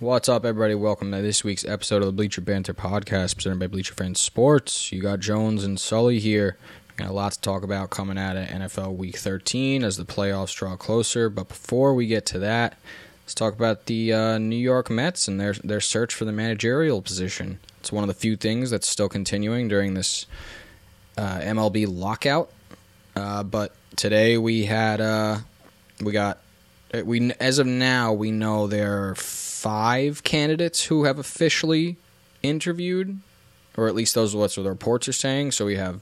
What's up, everybody? Welcome to this week's episode of the Bleacher Banter podcast presented by Bleacher Fans Sports. You got Jones and Sully here. Got a lot to talk about coming out of NFL Week 13 as the playoffs draw closer. But before we get to that, let's talk about the uh, New York Mets and their their search for the managerial position. It's one of the few things that's still continuing during this uh, MLB lockout. Uh, but today we had uh, we got we as of now we know there are five candidates who have officially interviewed, or at least those are what the reports are saying. So we have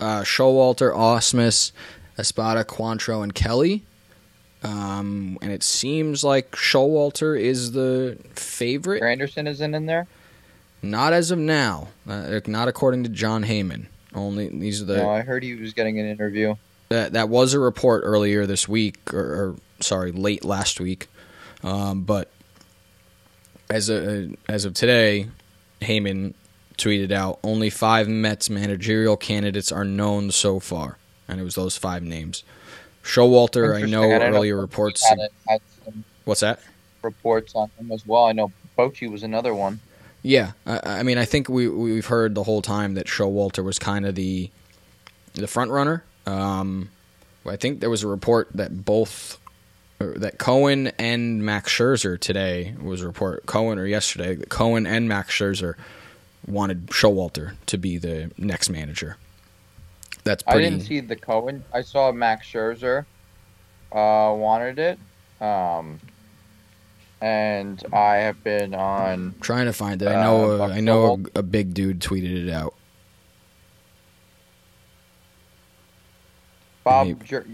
uh, Showalter, Ausmus, Espada, Quatraro, and Kelly. Um, and it seems like Showalter is the favorite. Anderson isn't in there. Not as of now. Uh, not according to Jon Heyman. Only these are the. No, I heard he was getting an interview. That that was a report earlier this week, or, or sorry, late last week. Um, but as a, as of today, Heyman tweeted out only five Mets managerial candidates are known so far, and it was those five names. Showalter, I know I earlier know reports. Had, had some What's that? reports on him as well. I know Bochy was another one. Yeah, I, I mean, I think we we've heard the whole time that Showalter was kind of the the front runner. Um, I think there was a report that both that Cohen and Max Scherzer today was a report Cohen or yesterday that Cohen and Max Scherzer wanted Showalter to be the next manager. That's I didn't see the Cohen. I saw Max Scherzer uh, wanted it. Um, and I have been on. trying to find it. I know. Uh, uh, Buck I know a, a big dude tweeted it out. Bob Gur-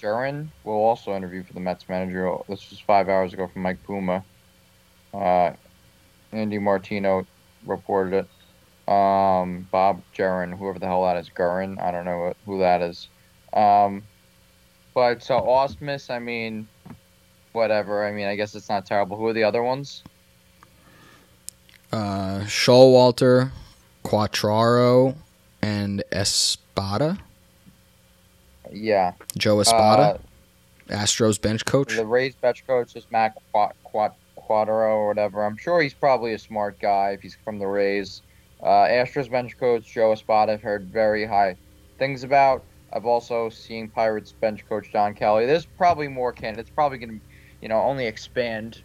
Jurin will also interview for the Mets manager. This was five hours ago from Mike Puma. Uh, Andy Martino reported it. Um, Bob Jurin, whoever the hell that is, Gurin, I don't know who that is. Um, but so Ausmus, I mean, whatever. I mean, I guess it's not terrible. Who are the other ones? Uh, Showalter, Quatraro, and Espada. Yeah, Joe Espada, Uh, Astros bench coach. the Rays bench coach is Matt Quat, Quat, Quattro or whatever. I'm sure he's probably a smart guy if he's from the Rays. Uh, Astros bench coach Joe Espada, I've heard very high things about. I've also seen Pirates bench coach Don Kelly. There's probably more candidates. Probably going to, you know, only expand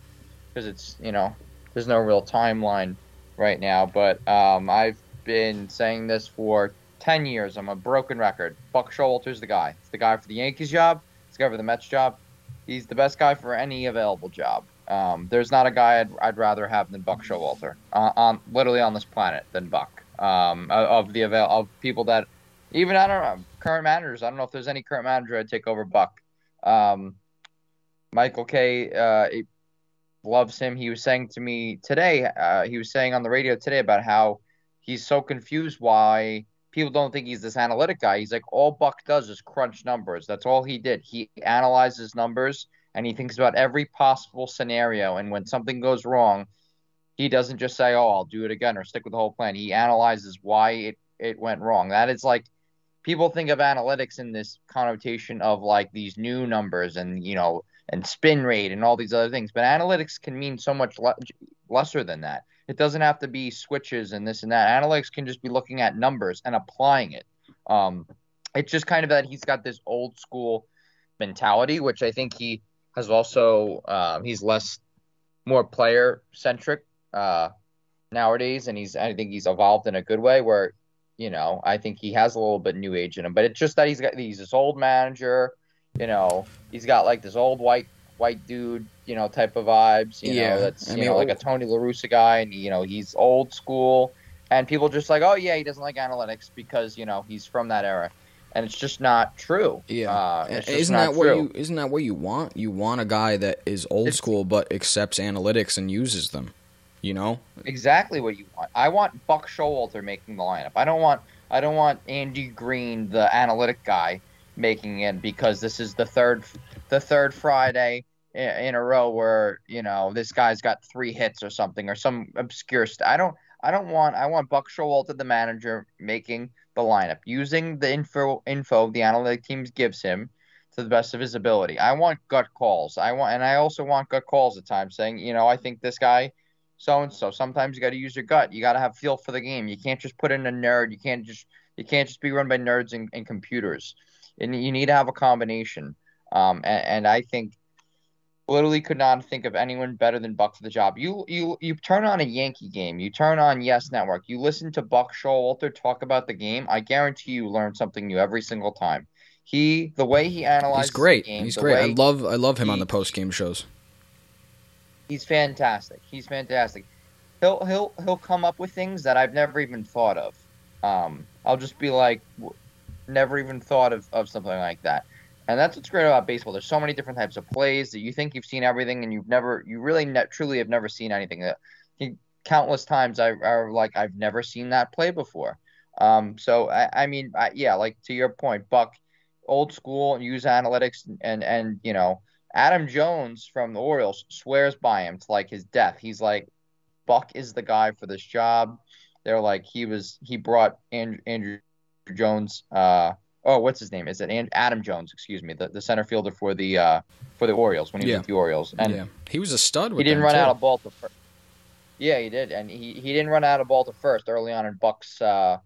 because it's you know there's no real timeline right now. But um, I've been saying this for ten years. I'm a broken record. Buck Showalter's the guy. It's the guy for the Yankees job. It's the guy for the Mets job. He's the best guy for any available job. Um, there's not a guy I'd, I'd rather have than Buck Showalter uh, on literally on this planet than Buck. Um, of the avail of people that even I don't know current managers. I don't know if there's any current manager I'd take over Buck. Um, Michael Kay Uh, loves him. He was saying to me today. Uh, he was saying on the radio today about how he's so confused why people don't think he's this analytic guy. He's like all Buck does is crunch numbers. That's all he did. He analyzes numbers and he thinks about every possible scenario. And when something goes wrong, he doesn't just say, "Oh, I'll do it again" or stick with the whole plan. He analyzes why it it went wrong. That is like people think of analytics in this connotation of like these new numbers and you know and spin rate and all these other things. But analytics can mean so much le- lesser than that. It doesn't have to be switches and this and that. Analytics can just be looking at numbers and applying it. Um, it's just kind of that he's got this old school mentality, which I think he has also. Um, he's less more player centric uh, nowadays, and he's I think he's evolved in a good way. Where you know I think he has a little bit new age in him, but it's just that he's got he's this old manager. You know, he's got like this old white white dude, you know, type of vibes. You Yeah, know, that's I you mean, know like a Tony La Russa guy, and you know he's old school, and people just like, oh yeah, he doesn't like analytics because you know he's from that era, and it's just not true. Yeah, uh, isn't that what true. you isn't that what you want? You want a guy that is old It's- school but accepts analytics and uses them. You know, exactly what you want. I want Buck Showalter making the lineup. I don't want I don't want Andy Green, the analytic guy, making it because this is the third the third Friday in a row where you know this guy's got three hits or something or some obscure. St- I don't I don't want I want Buck Showalter, the manager, making the lineup using the info info the analytic teams gives him to the best of his ability. I want gut calls. I want, and I also want gut calls at times, saying, you know, I think this guy, so and so. Sometimes you got to use your gut. You got to have feel for the game. You can't just put in a nerd. You can't just you can't just be run by nerds and, and computers. And you need to have a combination. Um, and, and I think literally could not think of anyone better than Buck for the job. You you you turn on a Yankee game, you turn on Yes Network, you listen to Buck Showalter talk about the game. I guarantee you learn something new every single time. He the way he analyzes He's great. Game, he's great. I love I love him he, on the post game shows. He's fantastic. He's fantastic. He'll he'll he'll come up with things that I've never even thought of. Um, I'll just be like, never even thought of, of something like that. And that's what's great about baseball. There's so many different types of plays that you think you've seen everything, and you've never, you really, ne- truly have never seen anything. That countless times I are like I've never seen that play before. Um, so I, I mean, I, yeah, like to your point, Buck, old school use analytics, and and you know, Adam Jones from the Orioles swears by him to like his death. He's like, Buck is the guy for this job. They're like he was he brought Andrew Jones. Uh, oh, what's his name? Is it Adam Jones? Excuse me, the, the center fielder for the uh, for the Orioles when he yeah. was with the Orioles. And yeah, he was a stud. he didn't run too. out of ball to first. Yeah, he did, and he, he didn't run out of ball to first early on in Buck's uh,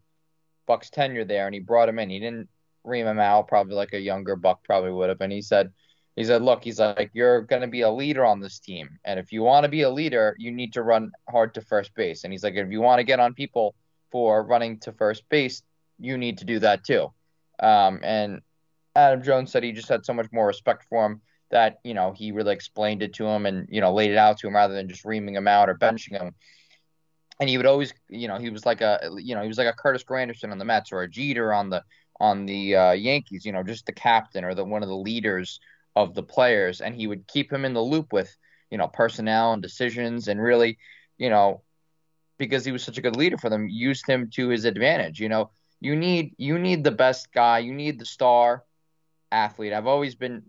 Buck's tenure there, and he brought him in. He didn't ream him out, probably like a younger Buck probably would have. And he said, he said, look, he's like, you're going to be a leader on this team, and if you want to be a leader, you need to run hard to first base. And he's like, if you want to get on people for running to first base, you need to do that too. Um, and Adam Jones said he just had so much more respect for him that you know he really explained it to him and you know laid it out to him rather than just reaming him out or benching him. And he would always, you know, he was like a, you know, he was like a Curtis Granderson on the Mets or a Jeter on the on the uh, Yankees, you know, just the captain or the one of the leaders of the players, and he would keep him in the loop with, you know, personnel and decisions, and really, you know, because he was such a good leader for them, used him to his advantage. You know, you need you need the best guy, you need the star athlete. I've always been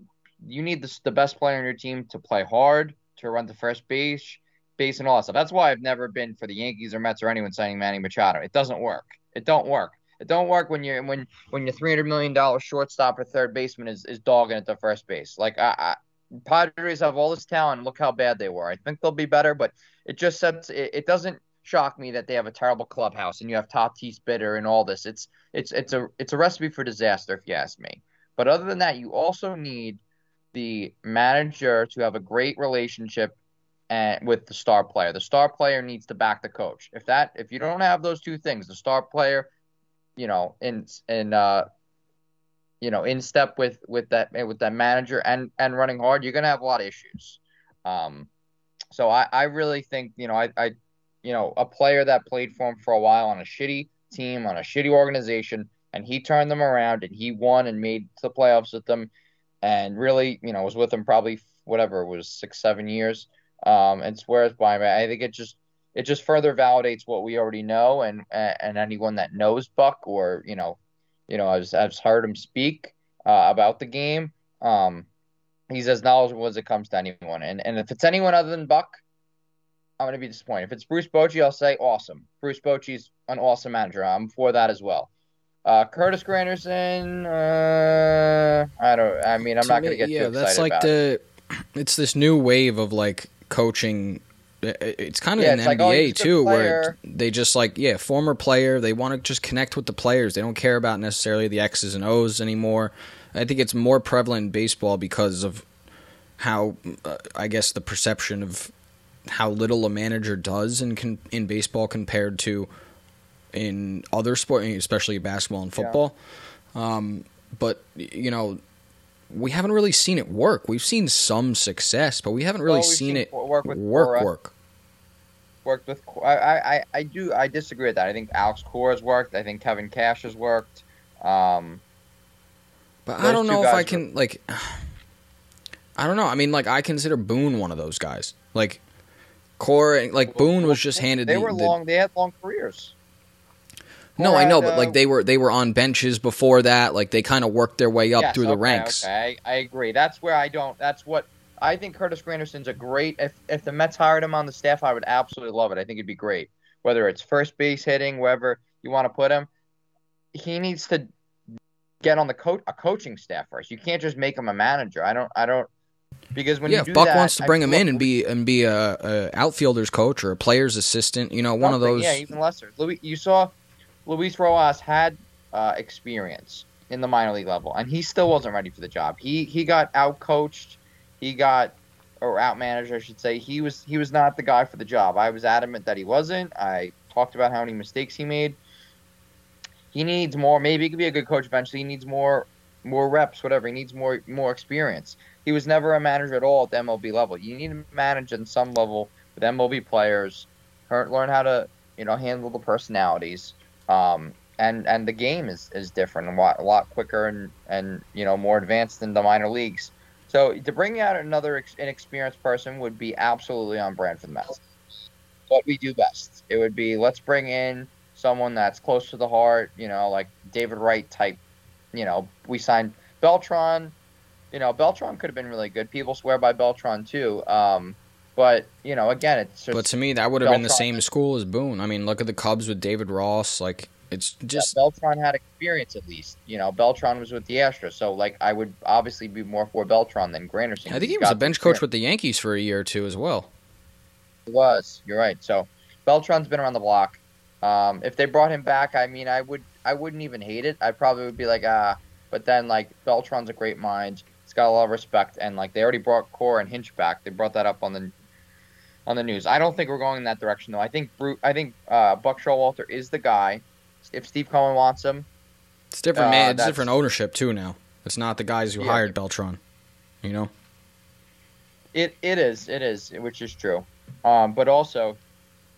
you need the, the best player on your team to play hard, to run the first base, base and all that stuff. That's why I've never been for the Yankees or Mets or anyone signing Manny Machado. It doesn't work. It don't work. It don't work when you're when when your three hundred million dollar shortstop or third baseman is, is dogging at the first base. Like I, I, Padres have all this talent. Look how bad they were. I think they'll be better, but it just sets it, it doesn't shock me that they have a terrible clubhouse and you have Tatis Bitter and all this. It's it's it's a it's a recipe for disaster if you ask me. But other than that, you also need the manager to have a great relationship and with the star player. The star player needs to back the coach. If that if you don't have those two things, the star player, you know, in in uh you know, in step with with that with that manager and and running hard, you're gonna have a lot of issues. Um, so I I really think you know I I you know a player that played for him for a while on a shitty team on a shitty organization and he turned them around and he won and made the playoffs with them and really you know was with them probably whatever it was six seven years um, and swears by me. I think it just it just further validates what we already know, and and anyone that knows Buck or you know, you know, I've, I've heard him speak uh, about the game. Um, he's as knowledgeable as it comes to anyone, and and if it's anyone other than Buck, I'm gonna be disappointed. If it's Bruce Bochy, I'll say awesome. Bruce Bochy's an awesome manager. I'm for that as well. Uh, Curtis Granderson, uh, I don't. I mean, I'm To not me, gonna get yeah, too excited that's like about it. the. It's this new wave of like coaching. It's kind of Yeah, it's the like, oh, NBA he's a good too, where they just like yeah, former player. They want to just connect with the players. They don't care about necessarily the X's and O's anymore. I think it's more prevalent in baseball because of how uh, I guess the perception of how little a manager does in con- in baseball compared to in other sport, especially basketball and Yeah. football. Um, but you know, we haven't really seen it work. We've seen some success, but we haven't really Well, seen, seen it work with work Cora. work. worked with. I, I, I do. I disagree with that. I think Alex Cora has worked. I think Kevin Cash has worked. Um, But I don't know if I can like. I don't know. I mean, like I consider Boone one of those guys. Like Cora, like Boone was just handed. They the, were the- long. They had long careers. No, I know, had, but like uh, they were they were on benches before that. Like they kind of worked their way up yes, through the ranks. Okay, I, I agree. That's where I don't. That's what I think. Curtis Granderson's a great. If if the Mets hired him on the staff, I would absolutely love it. I think it'd be great. Whether it's first base hitting, wherever you want to put him, he needs to get on the coach a coaching staff first. You can't just make him a manager. I don't. I don't. Because when yeah, Buck that, wants to bring him in and be and be a, a outfielder's coach or a player's assistant, you know, one of those. Yeah, even lesser. Louis, you saw Luis Rojas had uh, experience in the minor league level, and he still wasn't ready for the job. He he got out coached. He got or out managed, I should say. He was he was not the guy for the job. I was adamant that he wasn't. I talked about how many mistakes he made. He needs more. Maybe he could be a good coach eventually. He needs more more reps, whatever. He needs more more experience. He was never a manager at all at the MLB level. You need to manage at some level with MLB players. Learn how to you know handle the personalities. Um, and and the game is, is different a lot, a lot quicker and and you know more advanced than the minor leagues. So to bring out another ex- inexperienced person would be absolutely on brand for the Mets. What we do best. It would be let's bring in someone that's close to the heart, you know, like David Wright type. You know, we signed Beltran. You know, Beltran could have been really good. People swear by Beltran too. Um, but you know, again, it's just But to me, that would have been the same school as Boone. I mean, look at the Cubs with David Ross. Like, it's just yeah, Beltran had experience at least. You know, Beltran was with the Astros, so like I would obviously be more for Beltran than Granderson. I think he was a bench coach with the Yankees for a year or two as well. He was. You're right. So Beltran's been around the block. Um, if they brought him back, I mean, I would, I wouldn't even hate it. I probably would be like, ah. But then like Beltran's a great mind. He's got a lot of respect, and like they already brought Cora and Hinch back. They brought that up on the on the news. I don't think we're going in that direction though. I think Bru I think uh, Buck Showalter is the guy. If Steve Cohen wants him, It's different, Uh, man. It's different ownership too now. It's not the guys who Yeah. hired Beltran. You know, It it is it is which is true, um, but also,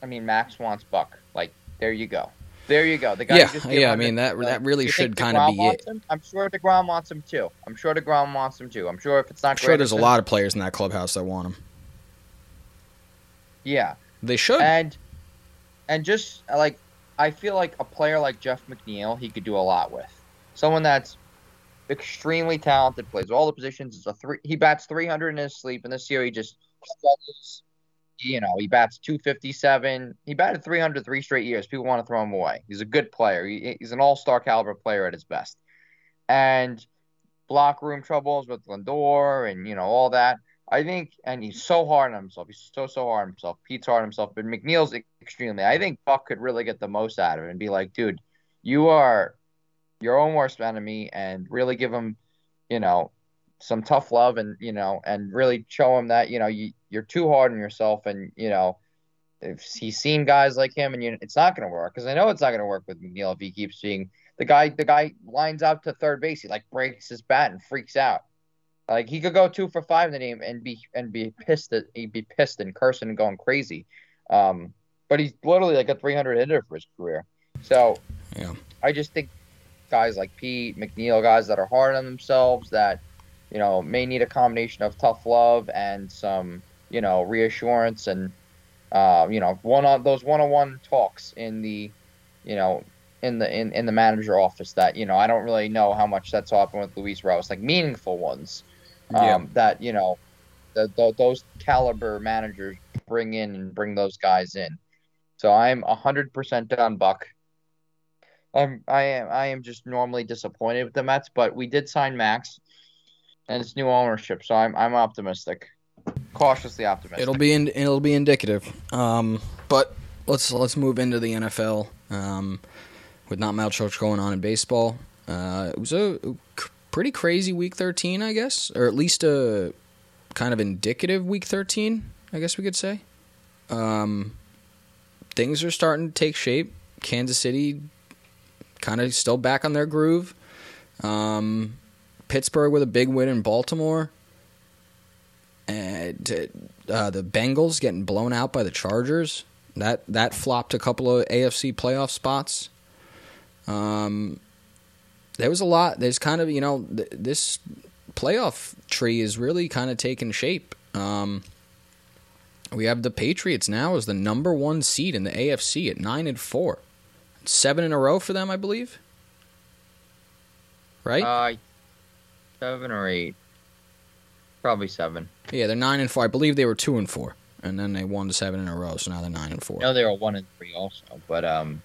I mean Max wants Buck. Like there you go, there you go. The guy yeah, yeah. I mean that that really should kind of be it. him? I'm sure deGrom wants him too. I'm sure deGrom wants him too. I'm sure if it's not, I'm sure there's a lot of players in that clubhouse that want him. Yeah, They should. and and just like I feel like a player like Jeff McNeil, he could do a lot with. Someone that's extremely talented, plays all the positions. Is a three. He bats 300 in his sleep, and this year he just. You know, he bats 257. He batted 300 three straight years. People want to throw him away. He's a good player. He, he's an all-star caliber player at his best. And block room troubles with Lindor and you know all that. I think, and he's so hard on himself. He's so so hard on himself. Pete's hard on himself, but McNeil's extremely. I think Buck could really get the most out of it and be like, dude, you are your own worst enemy, and really give him, you know, some tough love, and you know, and really show him that you know you you're too hard on yourself, and you know. If he's seen guys like him, and you, it's not going to work because I know it's not going to work with McNeil if he keeps being the guy. The guy lines up to third base, he like breaks his bat and freaks out. Like he could go two for five in the game and be and be pissed at he'd be pissed and cursing and going crazy. Um, but he's literally like a 300 hitter for his career. So Yeah. I just think guys like Pete McNeil, guys that are hard on themselves, that you know may need a combination of tough love and some you know reassurance and uh, you know one on those one-on-one talks in the you know in the in, in the manager office that you know I don't really know how much that's happened with Luis Rose like meaningful ones um, Yeah. that you know the, the, those caliber managers bring in and bring those guys in. So I'm hundred percent done, Buck. I'm I am I am just normally disappointed with the Mets, but we did sign Max, and it's new ownership, so I'm I'm optimistic, cautiously optimistic. It'll be in, it'll be indicative. Um, but let's let's move into the NFL. Um, with not much going on in baseball, uh, it was a pretty crazy week 13, I guess, or at least a kind of indicative week 13, I guess we could say. Um, things are starting to take shape. Kansas City kind of still back on their groove. Um, Pittsburgh with a big win in Baltimore. And uh, the Bengals getting blown out by the Chargers. That that flopped a couple of AFC playoff spots. Um, there was a lot. There's kind of you know th- this playoff tree is really kind of taking shape. Um, we have the Patriots now as the number one seed in the AFC at nine and four, seven in a row for them, I believe. Right? Uh, seven or eight, probably seven. Yeah, they're nine and four. I believe they were two and four, and then they won seven in a row, so now they're nine and four. Know they were one and three also, but um,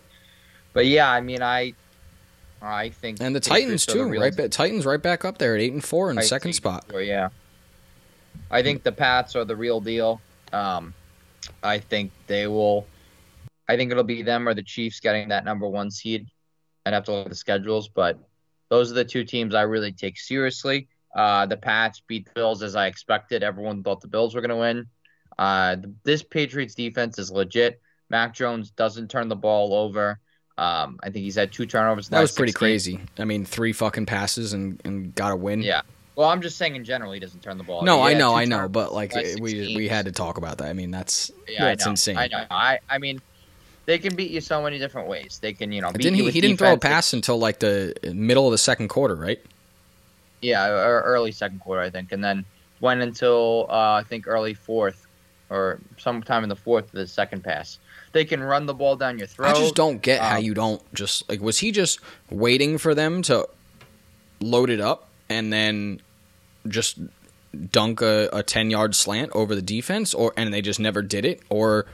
but yeah, I mean, I I think and the Titans too, right? Ba- Titans right back up there at eight and four in the second spot. yeah, I think the Pats are the real deal. Um, I think they will. I think it'll be them or the Chiefs getting that number one seed. I'd have to look at the schedules, but those are the two teams I really take seriously. Uh, the Pats beat the Bills as I expected. Everyone thought the Bills were going to win. Uh, this Patriots defense is legit. Mac Jones doesn't turn the ball over. Um, I think he's had two turnovers. That was pretty crazy. I mean, three fucking passes and, and got a win. Yeah. Well, I'm just saying in general, he doesn't turn the ball. No, I know, I know, but like we we had to talk about that. I mean, that's yeah, that's I insane. I know. I I mean, they can beat you so many different ways. They can, you know, didn't he? He didn't throw a pass until like the middle of the second quarter, right? Yeah, early second quarter, I think, and then went until uh, I think early fourth or sometime in the fourth of the second pass. They can run the ball down your throat. I just don't get um, how you don't just like was he just waiting for them to load it up and then just dunk a, a 10 yard slant over the defense or and they just never did it or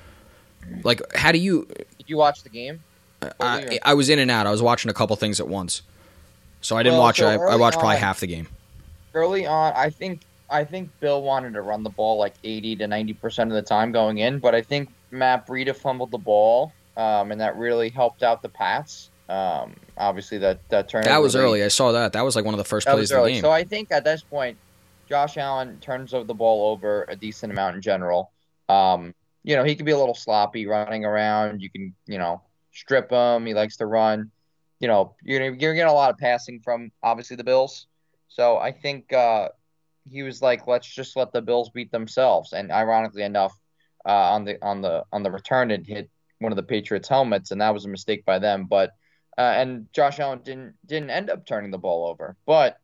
like how do you Did you watch the game? I, I was in and out. I was watching a couple things at once. So I didn't well, watch so I, I watched probably half the game. Early on, I think I think Bill wanted to run the ball like 80 to 90 percent of the time going in, but I think Matt Breida fumbled the ball, um, and that really helped out the Pats. Um, obviously, that that turnover. That was early. I saw that. That was like one of the first plays of the game. So I think at this point, Josh Allen turns the ball over a decent amount in general. Um, you know, he can be a little sloppy running around. You can, you know, strip him. He likes to run. You know, you're gonna, you're getting a lot of passing from obviously the Bills. So I think uh, he was like, let's just let the Bills beat themselves. And ironically enough, uh, on the on the on the return, it hit one of the Patriots' helmets, and that was a mistake by them. But uh, and Josh Allen didn't didn't end up turning the ball over, but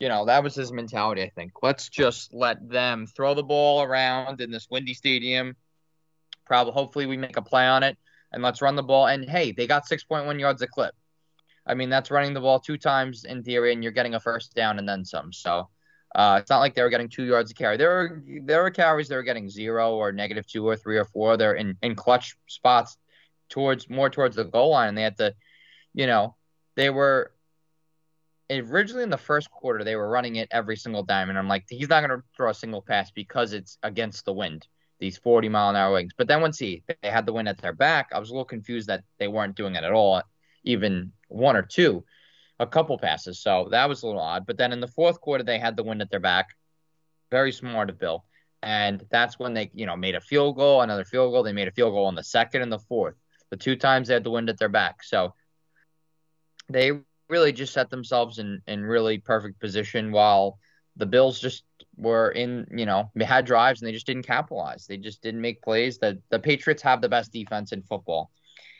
you know that was his mentality. I think let's just let them throw the ball around in this windy stadium. Probably, hopefully, we make a play on it, and let's run the ball. And hey, they got six point one yards a clip. I mean, that's running the ball two times in theory, and you're getting a first down and then some. So uh, it's not like they were getting two yards a carry. There were there were carries they were getting zero or negative two or three or four. They're in, in clutch spots towards more towards the goal line, and they had to, you know, they were originally in the first quarter they were running it every single dime, and I'm like, he's not going to throw a single pass because it's against the wind, these 40 mile an hour wings. But then once he they had the wind at their back, I was a little confused that they weren't doing it at all, even one or two a couple passes. So that was a little odd. But then in the fourth quarter, they had the wind at their back. Very smart of Bill. And that's when they, you know, made a field goal, another field goal. They made a field goal on the second and the fourth. The two times they had the wind at their back. So they really just set themselves in, in really perfect position while the Bills just were in, you know, they had drives and they just didn't capitalize. They just didn't make plays. The the Patriots have the best defense in football.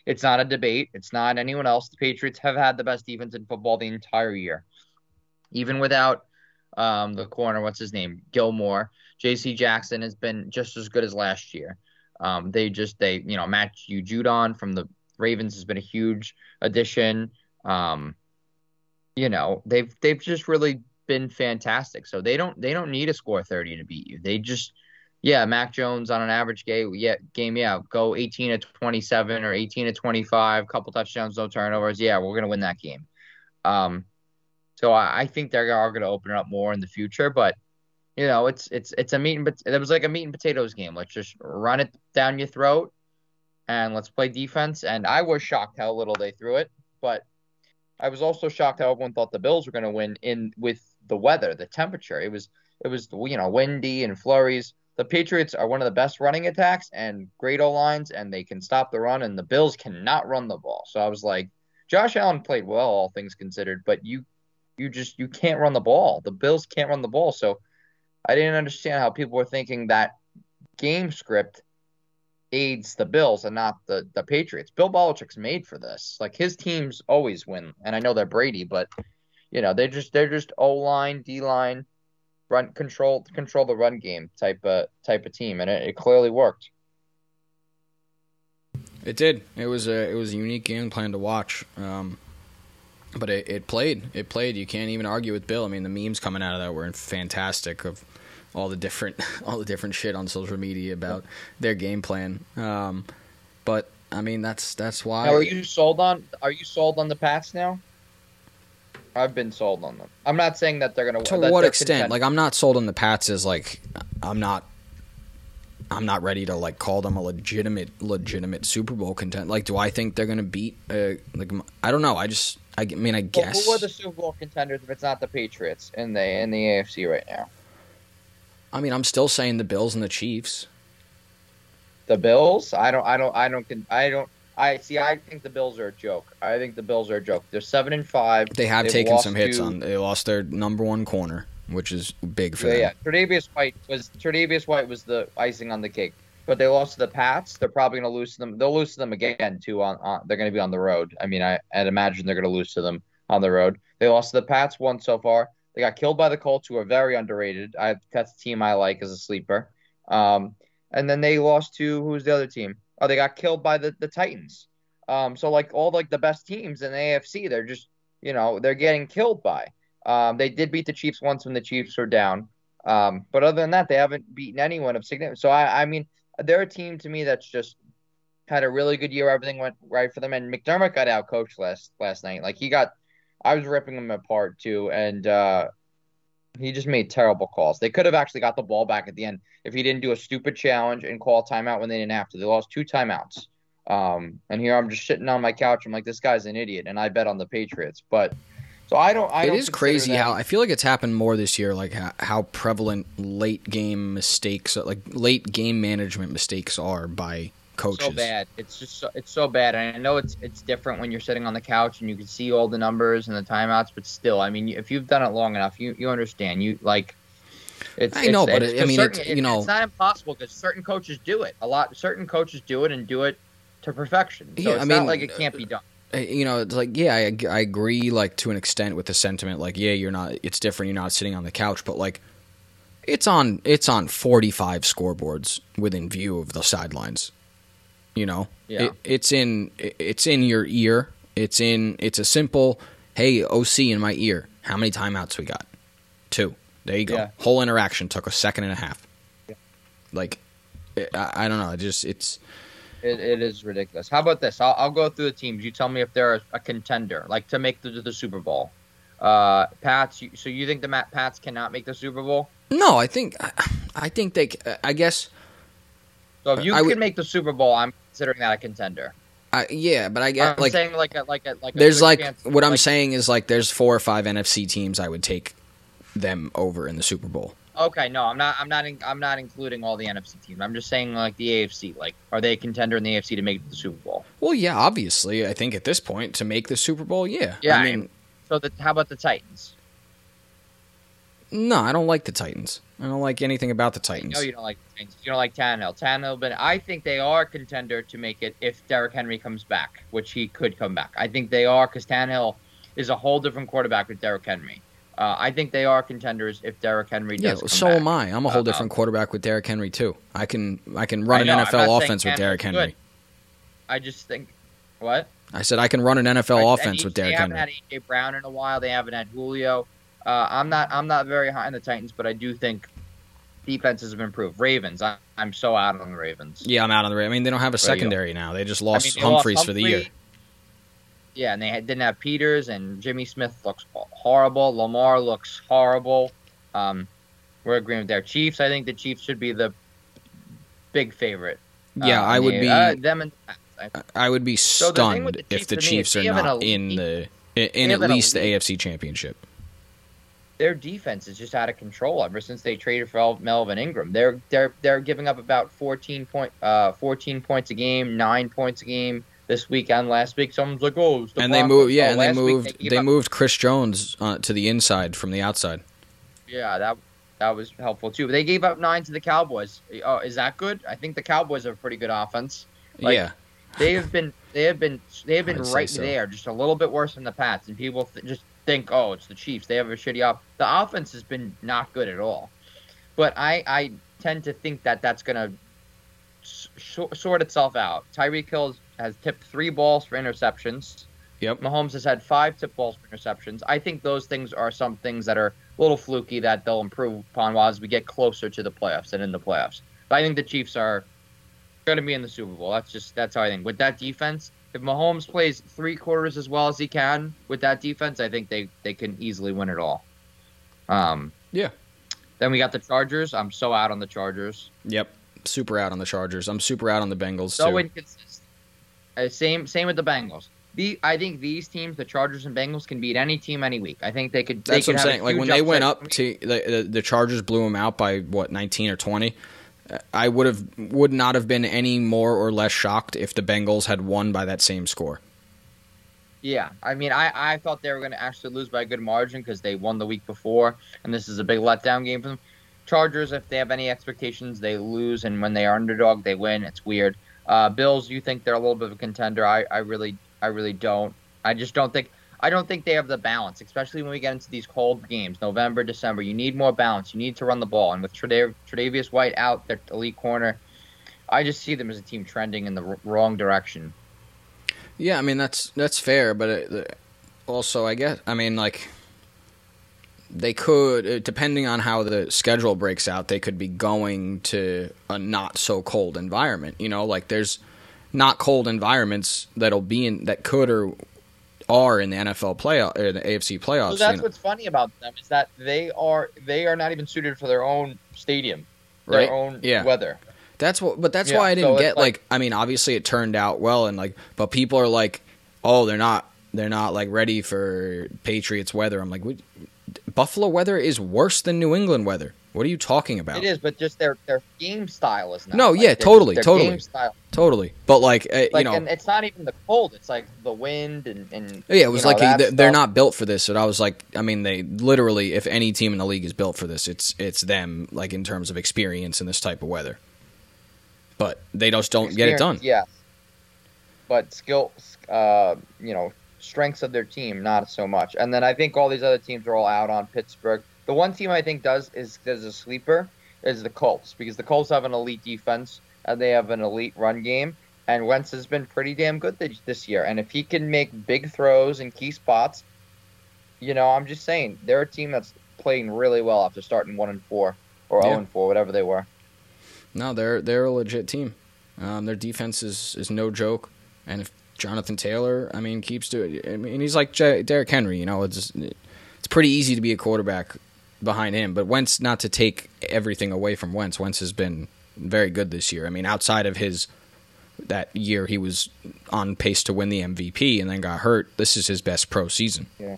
It's not a debate. It's not anyone else. The Patriots have had the best defense in football the entire year, even without um, the corner. What's his name? Gilmore. J.C. Jackson has been just as good as last year. Um, they just they you know Matthew Judon from the Ravens has been a huge addition. Um, you know they've they've just really been fantastic. So they don't they don't need to score 30 to beat you. They just yeah, Mac Jones on an average game, yeah, game, yeah, go 18 to 27 or 18 to 25, couple touchdowns, no turnovers. Yeah, we're gonna win that game. Um, so I, I think they are gonna open it up more in the future, but you know, it's it's it's a meat and it was like a meat and potatoes game. Let's just run it down your throat and let's play defense. And I was shocked how little they threw it, but I was also shocked how everyone thought the Bills were going to win in with the weather, the temperature. It was it was you know windy and flurries the Patriots are one of the best running attacks and great O lines, and they can stop the run, and the Bills cannot run the ball. So I was like, Josh Allen played well, all things considered, but you you just you can't run the ball. The Bills can't run the ball. So I didn't understand how people were thinking that game script aids the Bills and not the the Patriots. Bill Belichick's made for this. Like his teams always win, and I know they're Brady, but you know they're just they're just O line, D line run control control the run game type of type of team, and it, it clearly worked. It did. It was a it was a unique game plan to watch. Um, but it, it played. It played. You can't even argue with Bill. I mean, the memes coming out of that were fantastic of all the different all the different shit on social media about their game plan. Um, but I mean, that's that's why. Now, are you sold on? Are you sold on the Pats now? I've been sold on them. I'm not saying that they're gonna. to that what extent? content- Like, I'm not sold on the Pats. As like, I'm not. I'm not ready to like call them a legitimate, legitimate Super Bowl contender. Like, do I think they're gonna beat? Uh, like, I don't know. I just, I mean, I Well, guess. who are the Super Bowl contenders if it's not the Patriots in the in the AFC right now? I mean, I'm still saying the Bills and the Chiefs. The Bills? I don't. I don't. I don't. I don't. I see. I think the Bills are a joke. I think the Bills are a joke. They're seven and five. They have They've taken some hits to- on. They lost their number one corner, which is big for Yeah, them. yeah. Tre'Davious White was Tre'Davious White was the icing on the cake. But they lost to the Pats. They're probably going to lose to them. They'll lose to them again too. On, on they're going to be on the road. I mean, I I'd imagine they're going to lose to them on the road. They lost to the Pats once so far. They got killed by the Colts, who are very underrated. I that's the team I like as a sleeper. Um, and then they lost to who's the other team? Oh, they got killed by the the Titans. Um, so like all like the best teams in the AFC, they're just you know they're getting killed by. Um, they did beat the Chiefs once when the Chiefs were down. Um, but other than that, they haven't beaten anyone of significance. So I, I mean, they're a team to me that's just had a really good year. Everything went right for them, and McDermott got out coached last last night. Like he got, I was ripping him apart too, and uh, he just made terrible calls. They could have actually got the ball back at the end if he didn't do a stupid challenge and call a timeout when they didn't have to. They lost two timeouts. Um, and here I'm just sitting on my couch. I'm like, this guy's an idiot, and I bet on the Patriots. But so I don't. I It don't is crazy that- how I feel like it's happened more this year. Like how, how prevalent late game mistakes, like late game management mistakes, are by coaches. so bad. It's just so, it's so bad. And I know it's it's different when you're sitting on the couch and you can see all the numbers and the timeouts, but still, I mean, if you've done it long enough, you you understand. You like. It's, I know, it's- but it's it- I mean, certain- it's, you know- it's not impossible because certain coaches do it. A lot, certain coaches do it and do it to perfection. So Yeah, it's I not mean, like it can't be done. Uh, You know, it's like yeah, I, I agree like to an extent with the sentiment. Like yeah, you're not. It's different. You're not sitting on the couch, but like. It's on it's on 45 scoreboards within view of the sidelines. You know, Yeah. it, it's in it's in your ear. It's in it's a simple, hey OC in my ear. How many timeouts we got? Two. There you go. Yeah. Whole interaction took a second and a half. Yeah. Like, I, I don't know. It just it's It, it is ridiculous. How about this? I'll, I'll go through the teams. You tell me if they're a, a contender, like to make the, the Super Bowl. Uh, Pats. You, so you think the Matt Pats cannot make the Super Bowl? no. I think I, I think they. I guess. So if you I can would- make the Super Bowl, I'm considering that a contender. I, yeah, but I get I'm like saying like a like a like. There's like chance- what I'm like- saying is like there's four or five NFC teams I would take them over in the Super Bowl. Okay, no, I'm not. I'm not. In, I'm not including all the NFC teams. I'm just saying like the AFC. Like, are they a contender in the AFC to make the Super Bowl? Well, yeah, obviously, I think at this point to make the Super Bowl, yeah. Yeah, I mean, So the, how about the Titans? No, I don't like the Titans. I don't like anything about the Titans. know you don't like the Titans. You don't like Tannehill. Tannehill, but I think they are a contender to make it if Derrick Henry comes back, which he could come back. I think they are because Tannehill is a whole different quarterback with Derrick Henry. Uh, I think they are contenders if Derrick Henry yeah, does. come so back. am I. I'm a whole Uh, different quarterback with Derrick Henry too. I can I can run I know, an NFL offense with Derrick good. Henry. I just think what I said I can run an NFL Right, offense with they Derrick haven't Henry. had AJ Brown in a while. They haven't had Julio. Uh, I'm not. I'm not very high on the Titans, but I do think defenses have improved. Ravens. I, I'm so out on the Ravens. Yeah, I'm out on the. Ravens. I mean, they don't have a secondary now. They just I lost mean, they lost Humphreys for the year. Yeah, and they had, didn't have Peters, and Jimmy Smith looks horrible. Lamar looks horrible. Um, we're agreeing with their Chiefs. I think the Chiefs should be the big favorite. Yeah, Uh, I would they- be. uh, them and I- I would be the thing with stunned the if the Chiefs me are not in the in, at least the AFC Championship. Their defense is just out of control ever since they traded for Melvin Ingram. They're they're they're giving up about 14 point uh 14 points a game, 9 points a game this week and last week. Someone's like, "Oh, the and they moved. Yeah, Oh, and they week moved. gave They moved Chris Jones uh, to the inside from the outside. Yeah, that that was helpful too. They gave up 9 to the Cowboys. Oh, is that good? I think the Cowboys have a pretty good offense. Like, yeah, They have been they have been they have been I'd right so. there, just a little bit worse than the Pats, and people th- just think, oh, it's the Chiefs. They have a shitty off. The offense has been not good at all, but I I tend to think that that's gonna sh- sort itself out. Tyreek Hill has tipped three balls for interceptions. Yep. Mahomes has had five tip balls for interceptions. I think those things are some things that are a little fluky that they'll improve upon while as we get closer to the playoffs and in the playoffs. But I think the Chiefs are going to be in the Super Bowl. That's just that's how I think. With that defense, if Mahomes plays three quarters as well as he can with that defense, I think they they can easily win it all. Um, Yeah. Then we got the Chargers. I'm so out on the Chargers. Yep. Super out on the Chargers. I'm super out on the Bengals So too. inconsistent. Uh, same same with the Bengals. The I think these teams, the Chargers and Bengals, can beat any team any week. I think they could. That's they what I'm could have a saying. Like when they went up to the, the the Chargers blew them out by what 19 or 20. I would have would not have been any more or less shocked if the Bengals had won by that same score. Yeah, I mean, I, I thought they were going to actually lose by a good margin because they won the week before, and this is a big letdown game for them. Chargers, if they have any expectations, they lose, and when they are underdog, they win. It's weird. Uh, Bills, you think they're a little bit of a contender? I, I really, I really don't. I just don't think. I don't think they have the balance, especially when we get into these cold games, November, December. You need more balance. You need to run the ball, and with Tredav- Tre'Davious White out, their elite corner, I just see them as a team trending in the wrong direction. Yeah, I mean that's that's fair, but it, also I guess I mean like they could uh, depending on how the schedule breaks out, they could be going to a not so cold environment. You know, like there's not cold environments that'll be in that could or are in the NFL playoff or the AFC playoffs. So you that's know, what's funny about them is that they are they are not even suited for their own stadium, their Right. own Yeah. weather. That's what, but that's Yeah, why I didn't it's get like, like- I mean, obviously it turned out well, and like, but people are like, oh, they're not, they're not like ready for Patriots weather. I'm like, what? Buffalo weather is worse than New England weather. What are you talking about? It is, but just their their game style is not. No, like, yeah, totally, their totally. Game style, Totally, but like, uh, like, you know, and it's not even the cold; it's like the wind and and yeah, it was know, like they- they're not built for this. And I was like, I mean, they literally, if any team in the league is built for this, it's it's them. Like in terms of experience in this type of weather, but they just don't get it done. Yeah, but skill, uh, you know, strengths of their team not so much. And then I think all these other teams are all out on Pittsburgh. The one team I think does is does a sleeper is the Colts because the Colts have an elite defense and they have an elite run game. And Wentz has been pretty damn good this, this year. And if he can make big throws in key spots, you know, I'm just saying they're a team that's playing really well after starting one and four or Yeah. zero and four, whatever they were. No, they're they're a legit team. Um, their defense is, is no joke, and if Jonathan Taylor, I mean, keeps doing, I mean, he's like J- Derrick Henry. You know, it's it's pretty easy to be a quarterback behind him. But Wentz, not to take everything away from Wentz, Wentz has been very good this year. I mean, outside of his that year, he was on pace to win the MVP and then got hurt. This is his best pro season. Yeah.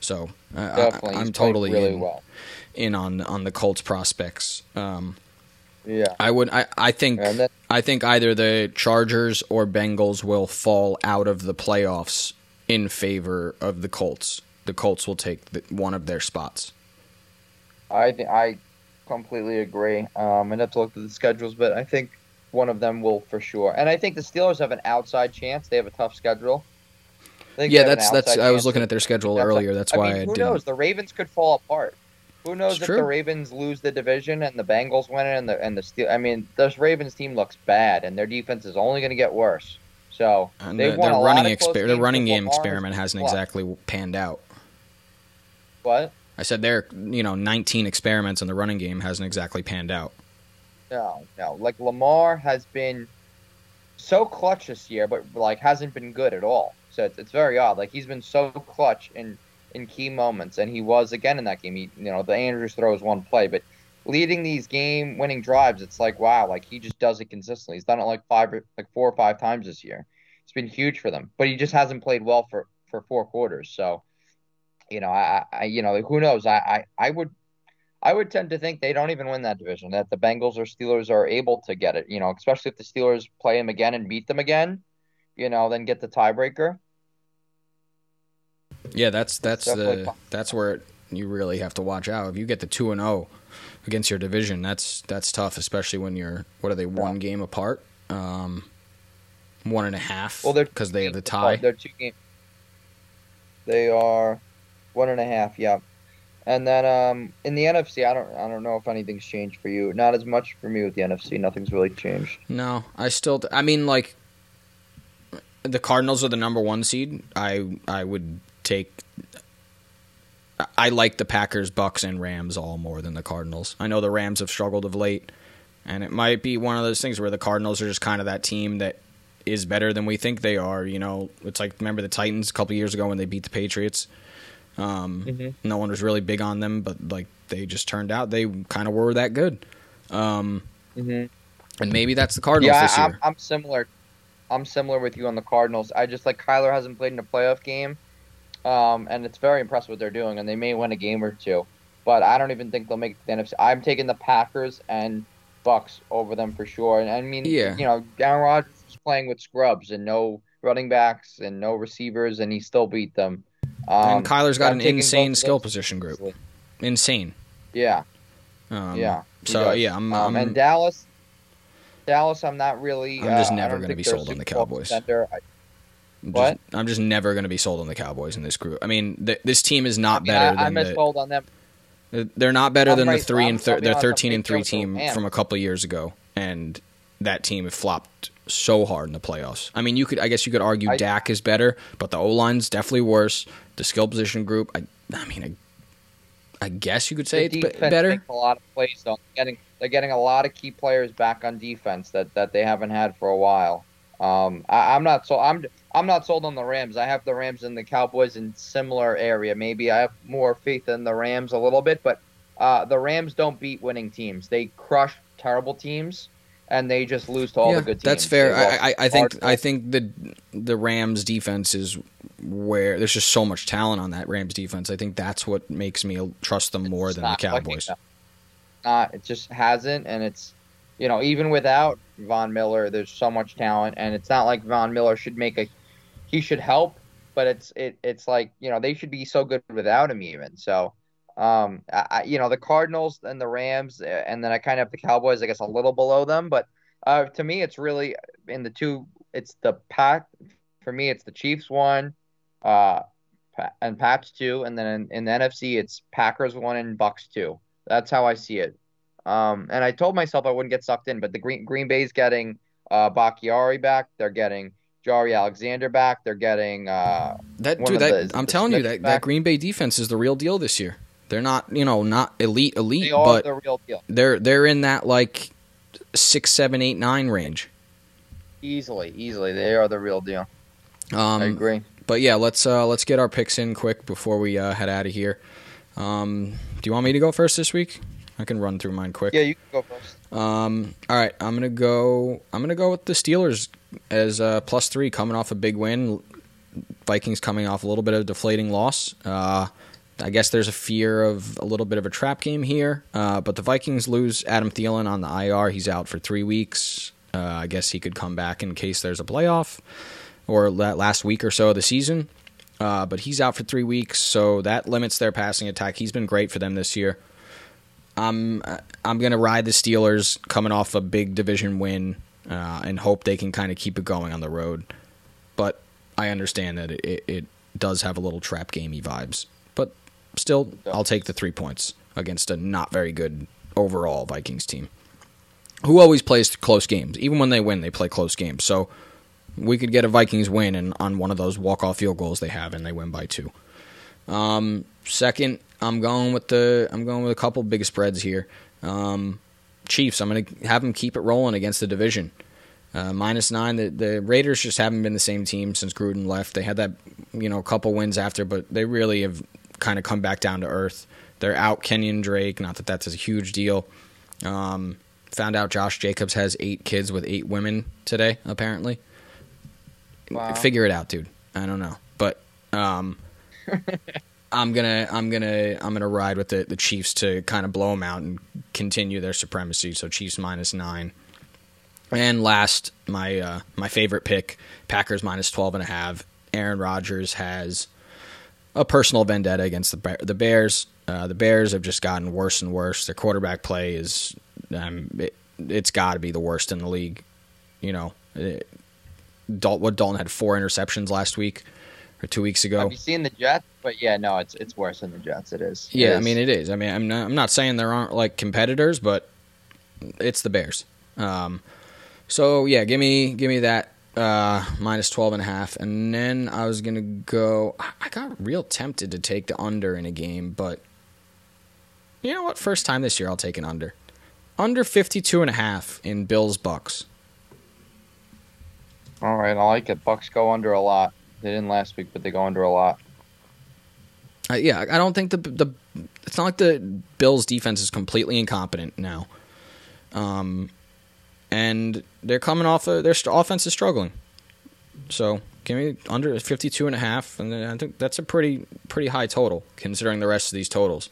So uh, I, I'm totally really in, well. in on on the Colts prospects. Um, Yeah. I would. I, I think. Then I think either the Chargers or Bengals will fall out of the playoffs in favor of the Colts. The Colts will take the, one of their spots. I th- I completely agree. Um, I'd have to look at the schedules, but I think one of them will for sure. And I think the Steelers have an outside chance. They have a tough schedule. Yeah, they have an that's that's. I was looking at their schedule earlier. That's I why mean, I who knows? The Ravens could fall apart. Who knows It's if true. the Ravens lose the division and the Bengals win it and the and the Steel? I mean, this Ravens team looks bad, and their defense is only going to get worse. So And they the, their running exper- their running game experiment hasn't plus. exactly panned out. What? I said their you know 19 experiments in the running game hasn't exactly panned out. No, no. Like Lamar has been so clutch this year, but like hasn't been good at all. So it's, it's very odd. Like he's been so clutch in in key moments, and he was again in that game. He, you know, the Andrews throws one play, but leading these game-winning drives, it's like wow, like he just does it consistently. He's done it like five, or- like four or five times this year. It's been huge for them, but he just hasn't played well for for four quarters. So, you know, I, I you know, who knows? I, I, I would I would tend to think they don't even win that division. That the Bengals or Steelers are able to get it. You know, especially if the Steelers play them again and beat them again. You know, then get the tiebreaker. Yeah, that's that's the fun. that's where you really have to watch out. If you get the two and zero against your division, that's that's tough, especially when you're what are they one game apart, um, one and a half. Well, they're because they have the tie. they're two games. They are one and a half. Yeah. And then um, in the NFC, I don't I don't know if anything's changed for you. Not as much for me with the NFC. Nothing's really changed. No, I still. I mean, like the Cardinals are the number one seed. I I would take. I like the Packers, Bucks, and Rams all more than the Cardinals. I know the Rams have struggled of late, And it might be one of those things where the Cardinals are just kind of that team that is better than we think they are. You know, it's like remember the Titans a couple years ago when they beat the Patriots. Um, Mm-hmm. No one was really big on them, but like they just turned out they kind of were that good. Um, Mm-hmm. and maybe that's the Cardinals Yeah, this I, I'm. I'm similar. I'm similar with you on the Cardinals. I just like Kyler hasn't played in a playoff game, um, and it's very impressive what they're doing, and they may win a game or two, but I don't even think they'll make the NFC. I'm taking the Packers and Bucks over them for sure. And I mean, Yeah. you know, Aaron Rodgers was playing with scrubs and no running backs and no receivers, and he still beat them. Um, and Kyler's got an insane skill position group. easily. Insane. Yeah, Um, yeah. So does. yeah, I'm, Um, I'm and Dallas, Dallas, I'm not really. I'm just uh, never gonna be sold on the Cowboys. I- just, what? I'm just never going to be sold on the Cowboys in this group. I mean, th- this team is I not mean, better I, I'm than as the, sold on them. They're not better I'm than the three I'm- and thir- I'll they're thirteen and three to team from a couple years ago, and that team flopped so hard in the playoffs. I mean, you could I guess you could argue I- Dak is better, but the O line's definitely worse. The skill position group, I, I mean, I, I guess you could say it's be- better. a lot of plays. Though. They're getting they're getting a lot of key players back on defense that, that they haven't had for a while. Um, I, I'm not so I'm I'm not sold on the Rams. I have the Rams and the Cowboys in similar area. Maybe I have more faith in the Rams a little bit, but uh, the Rams don't beat winning teams. They crush terrible teams, and they just lose to all yeah, the good teams. that's fair. I, I, I think I think the the Rams defense is where there's just so much talent on that Rams defense. I think that's what makes me trust them more It's than the Cowboys. Not, it just hasn't, and it's you know even without Von Miller, there's so much talent, and it's not like Von Miller should make a he should help, but it's it it's like you know they should be so good without him even. So, um, I, you know the Cardinals and the Rams, uh, and then I kind of have the Cowboys, I guess a little below them, but uh, to me it's really in the two. It's the pack for me. It's the Chiefs one, uh, and Pats two, and then in, in the NFC it's Packers one and Bucks two. That's how I see it. Um, and I told myself I wouldn't get sucked in, but the Green Green Bay's getting uh Bakhtiari back. They're getting Jaire Alexander back. They're getting uh That dude, that the- I'm the telling you that, that. Green Bay defense is the real deal this year. They're not, you know, not elite elite, they are but the real deal. they're they're in that like six, seven, eight, nine range. Easily, easily, they are the real deal. I Um, agree. but yeah, let's uh, let's get our picks in quick before we uh, head out of here. Um, do you want me to go first this week? I can run through mine quick. Yeah, you can go first. Um, all right, I'm gonna go. I'm gonna go with the Steelers as uh, plus three, coming off a big win. Vikings coming off a little bit of a deflating loss. Uh, I guess there's a fear of a little bit of a trap game here, uh, but the Vikings lose Adam Thielen on the IR. He's out for three weeks. Uh, I guess he could come back in case there's a playoff or that last week or so of the season. Uh, but he's out for three weeks, so that limits their passing attack. He's been great for them this year. I'm I'm gonna ride the Steelers coming off a big division win uh, and hope they can kind of keep it going on the road. But I understand that it, it, it does have a little trap gamey vibes. Still, I'll take the three points against a not very good overall Vikings team, who always plays close games. Even when they win, they play close games. So we could get a Vikings win and on one of those walk off field goals they have, and they win by two. Um, second, I'm going with the I'm going with a couple big spreads here. Um, Chiefs, I'm going to have them keep it rolling against the division. Uh, minus nine. The, the Raiders just haven't been the same team since Gruden left. They had that you know a couple wins after, but they really have kind of come back down to earth. They're out Kenyon Drake. Not that that's a huge deal. Um, found out Josh Jacobs has eight kids with eight women today. Apparently, Wow. figure it out, dude. I don't know, but um, I'm gonna I'm gonna I'm gonna ride with the the Chiefs to kind of blow them out and continue their supremacy. So Chiefs minus nine. And last, my uh, my favorite pick, Packers minus twelve and a half. Aaron Rodgers has a personal vendetta against the Bear- the Bears. Uh, the Bears have just gotten worse and worse. Their quarterback play is um, it, it's got to be the worst in the league. You know, it, Dal- what Dalton had four interceptions last week or two weeks ago. Have you seen the Jets? But yeah, no, it's it's worse than the Jets. It is. It Yeah, I mean it is. I mean I'm not I'm not saying there aren't like competitors, but it's the Bears. Um, so yeah, give me give me that uh, minus 12 and a half and then I was going to go I got real tempted to take the under in a game, but you know what? First time this year I'll take an under. under 52 and a half in Bills Bucks. All right, I like it. Bucks go under a lot. They didn't last week, but they go under a lot. Uh, yeah, I don't think the the it's not like the Bills defense is completely incompetent now. Um, and they're coming off of, their offense is struggling. So give me under 52 and a half and I think that's a pretty pretty high total considering the rest of these totals.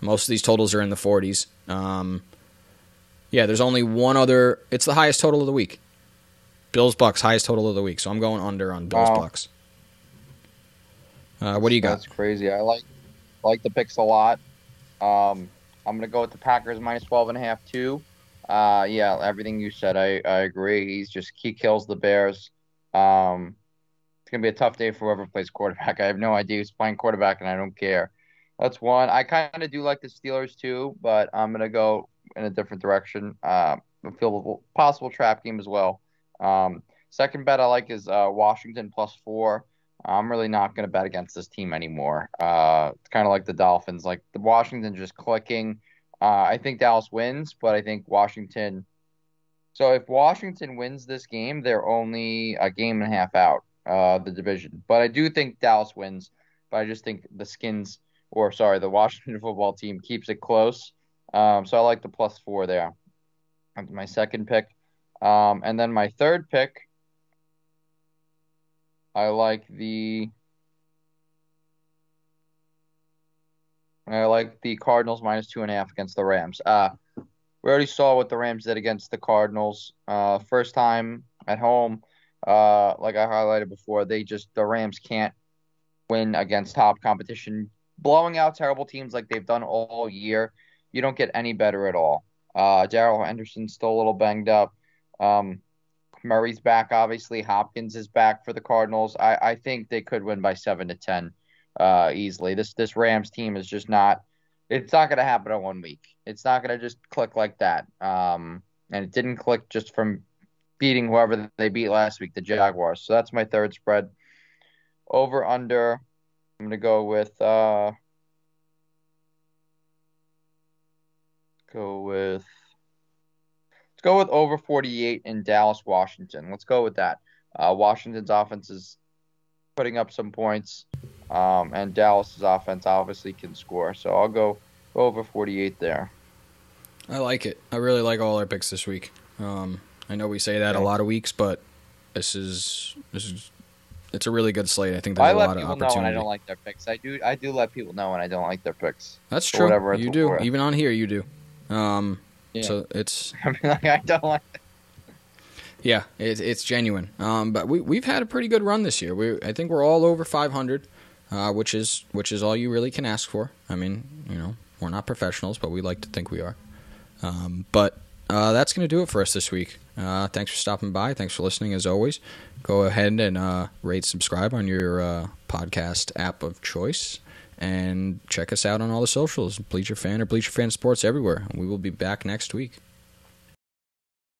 Most of these totals are in the 40s. Um, yeah, there's only one other it's the highest total of the week. Bills Bucks highest total of the week. So I'm going under on Bills Wow. Bucks. Uh, what do you got? That's crazy. I like like the picks a lot. Um, I'm gonna go with the Packers minus 12 and a half too. Uh, yeah, everything you said, I, I agree. He's just he kills the Bears. Um, it's gonna be a tough day for whoever plays quarterback. I have no idea who's playing quarterback, and I don't care. That's one. I kind of do like the Steelers too, but I'm gonna go in a different direction. Uh, feel a possible trap game as well. Um, second bet I like is uh, Washington plus four. I'm really not going to bet against this team anymore. Uh, it's kind of like the Dolphins. Like the Washington just clicking. Uh, I think Dallas wins, but I think Washington. So if Washington wins this game, they're only a game and a half out uh, the division. But I do think Dallas wins. But I just think the Skins, or sorry, the Washington football team keeps it close. Um, so I like the plus four there. That's my second pick. Um, and then my third pick, I like the I like the Cardinals minus two and a half against the Rams. Uh, we already saw what the Rams did against the Cardinals. Uh, first time at home. Uh, like I highlighted before, they just the Rams can't win against top competition. Blowing out terrible teams like they've done all year, you don't get any better at all. Uh, Darrell Henderson's still a little banged up. Um, Murray's back, obviously. Hopkins is back for the Cardinals. I, I think they could win by seven to ten uh, easily. This this Rams team is just not. It's not going to happen in one week. It's not going to just click like that. Um, and it didn't click just from beating whoever they beat last week, the Jaguars. So that's my third spread. Over under. I'm going to go with. Uh, go with. Let's go with over 48 in Dallas, Washington. Let's go with that. Uh, Washington's offense is putting up some points, um, and Dallas's offense obviously can score. So I'll go over 48 there. I like it. I really like all our picks this week. Um, I know we say that a lot of weeks, but this is this is it's a really good slate. I think there's I a lot of people know when. I don't like their picks. I do. I do let people know when I don't like their picks. That's true. whatever You do. worth. Even on here, you do. Um, Yeah. So it's I mean, like I don't like. Yeah, it's it's genuine. Um, but we we've had a pretty good run this year. We I think we're all over 500, uh, which is which is all you really can ask for. I mean, you know, we're not professionals, but we like to think we are. Um, but uh, that's going to do it for us this week. Uh, thanks for stopping by. Thanks for listening, as always. Go ahead and uh, rate, subscribe on your uh, podcast app of choice, and check us out on all the socials. Bleacher Fan or Bleacher Fan Sports everywhere. We will be back next week.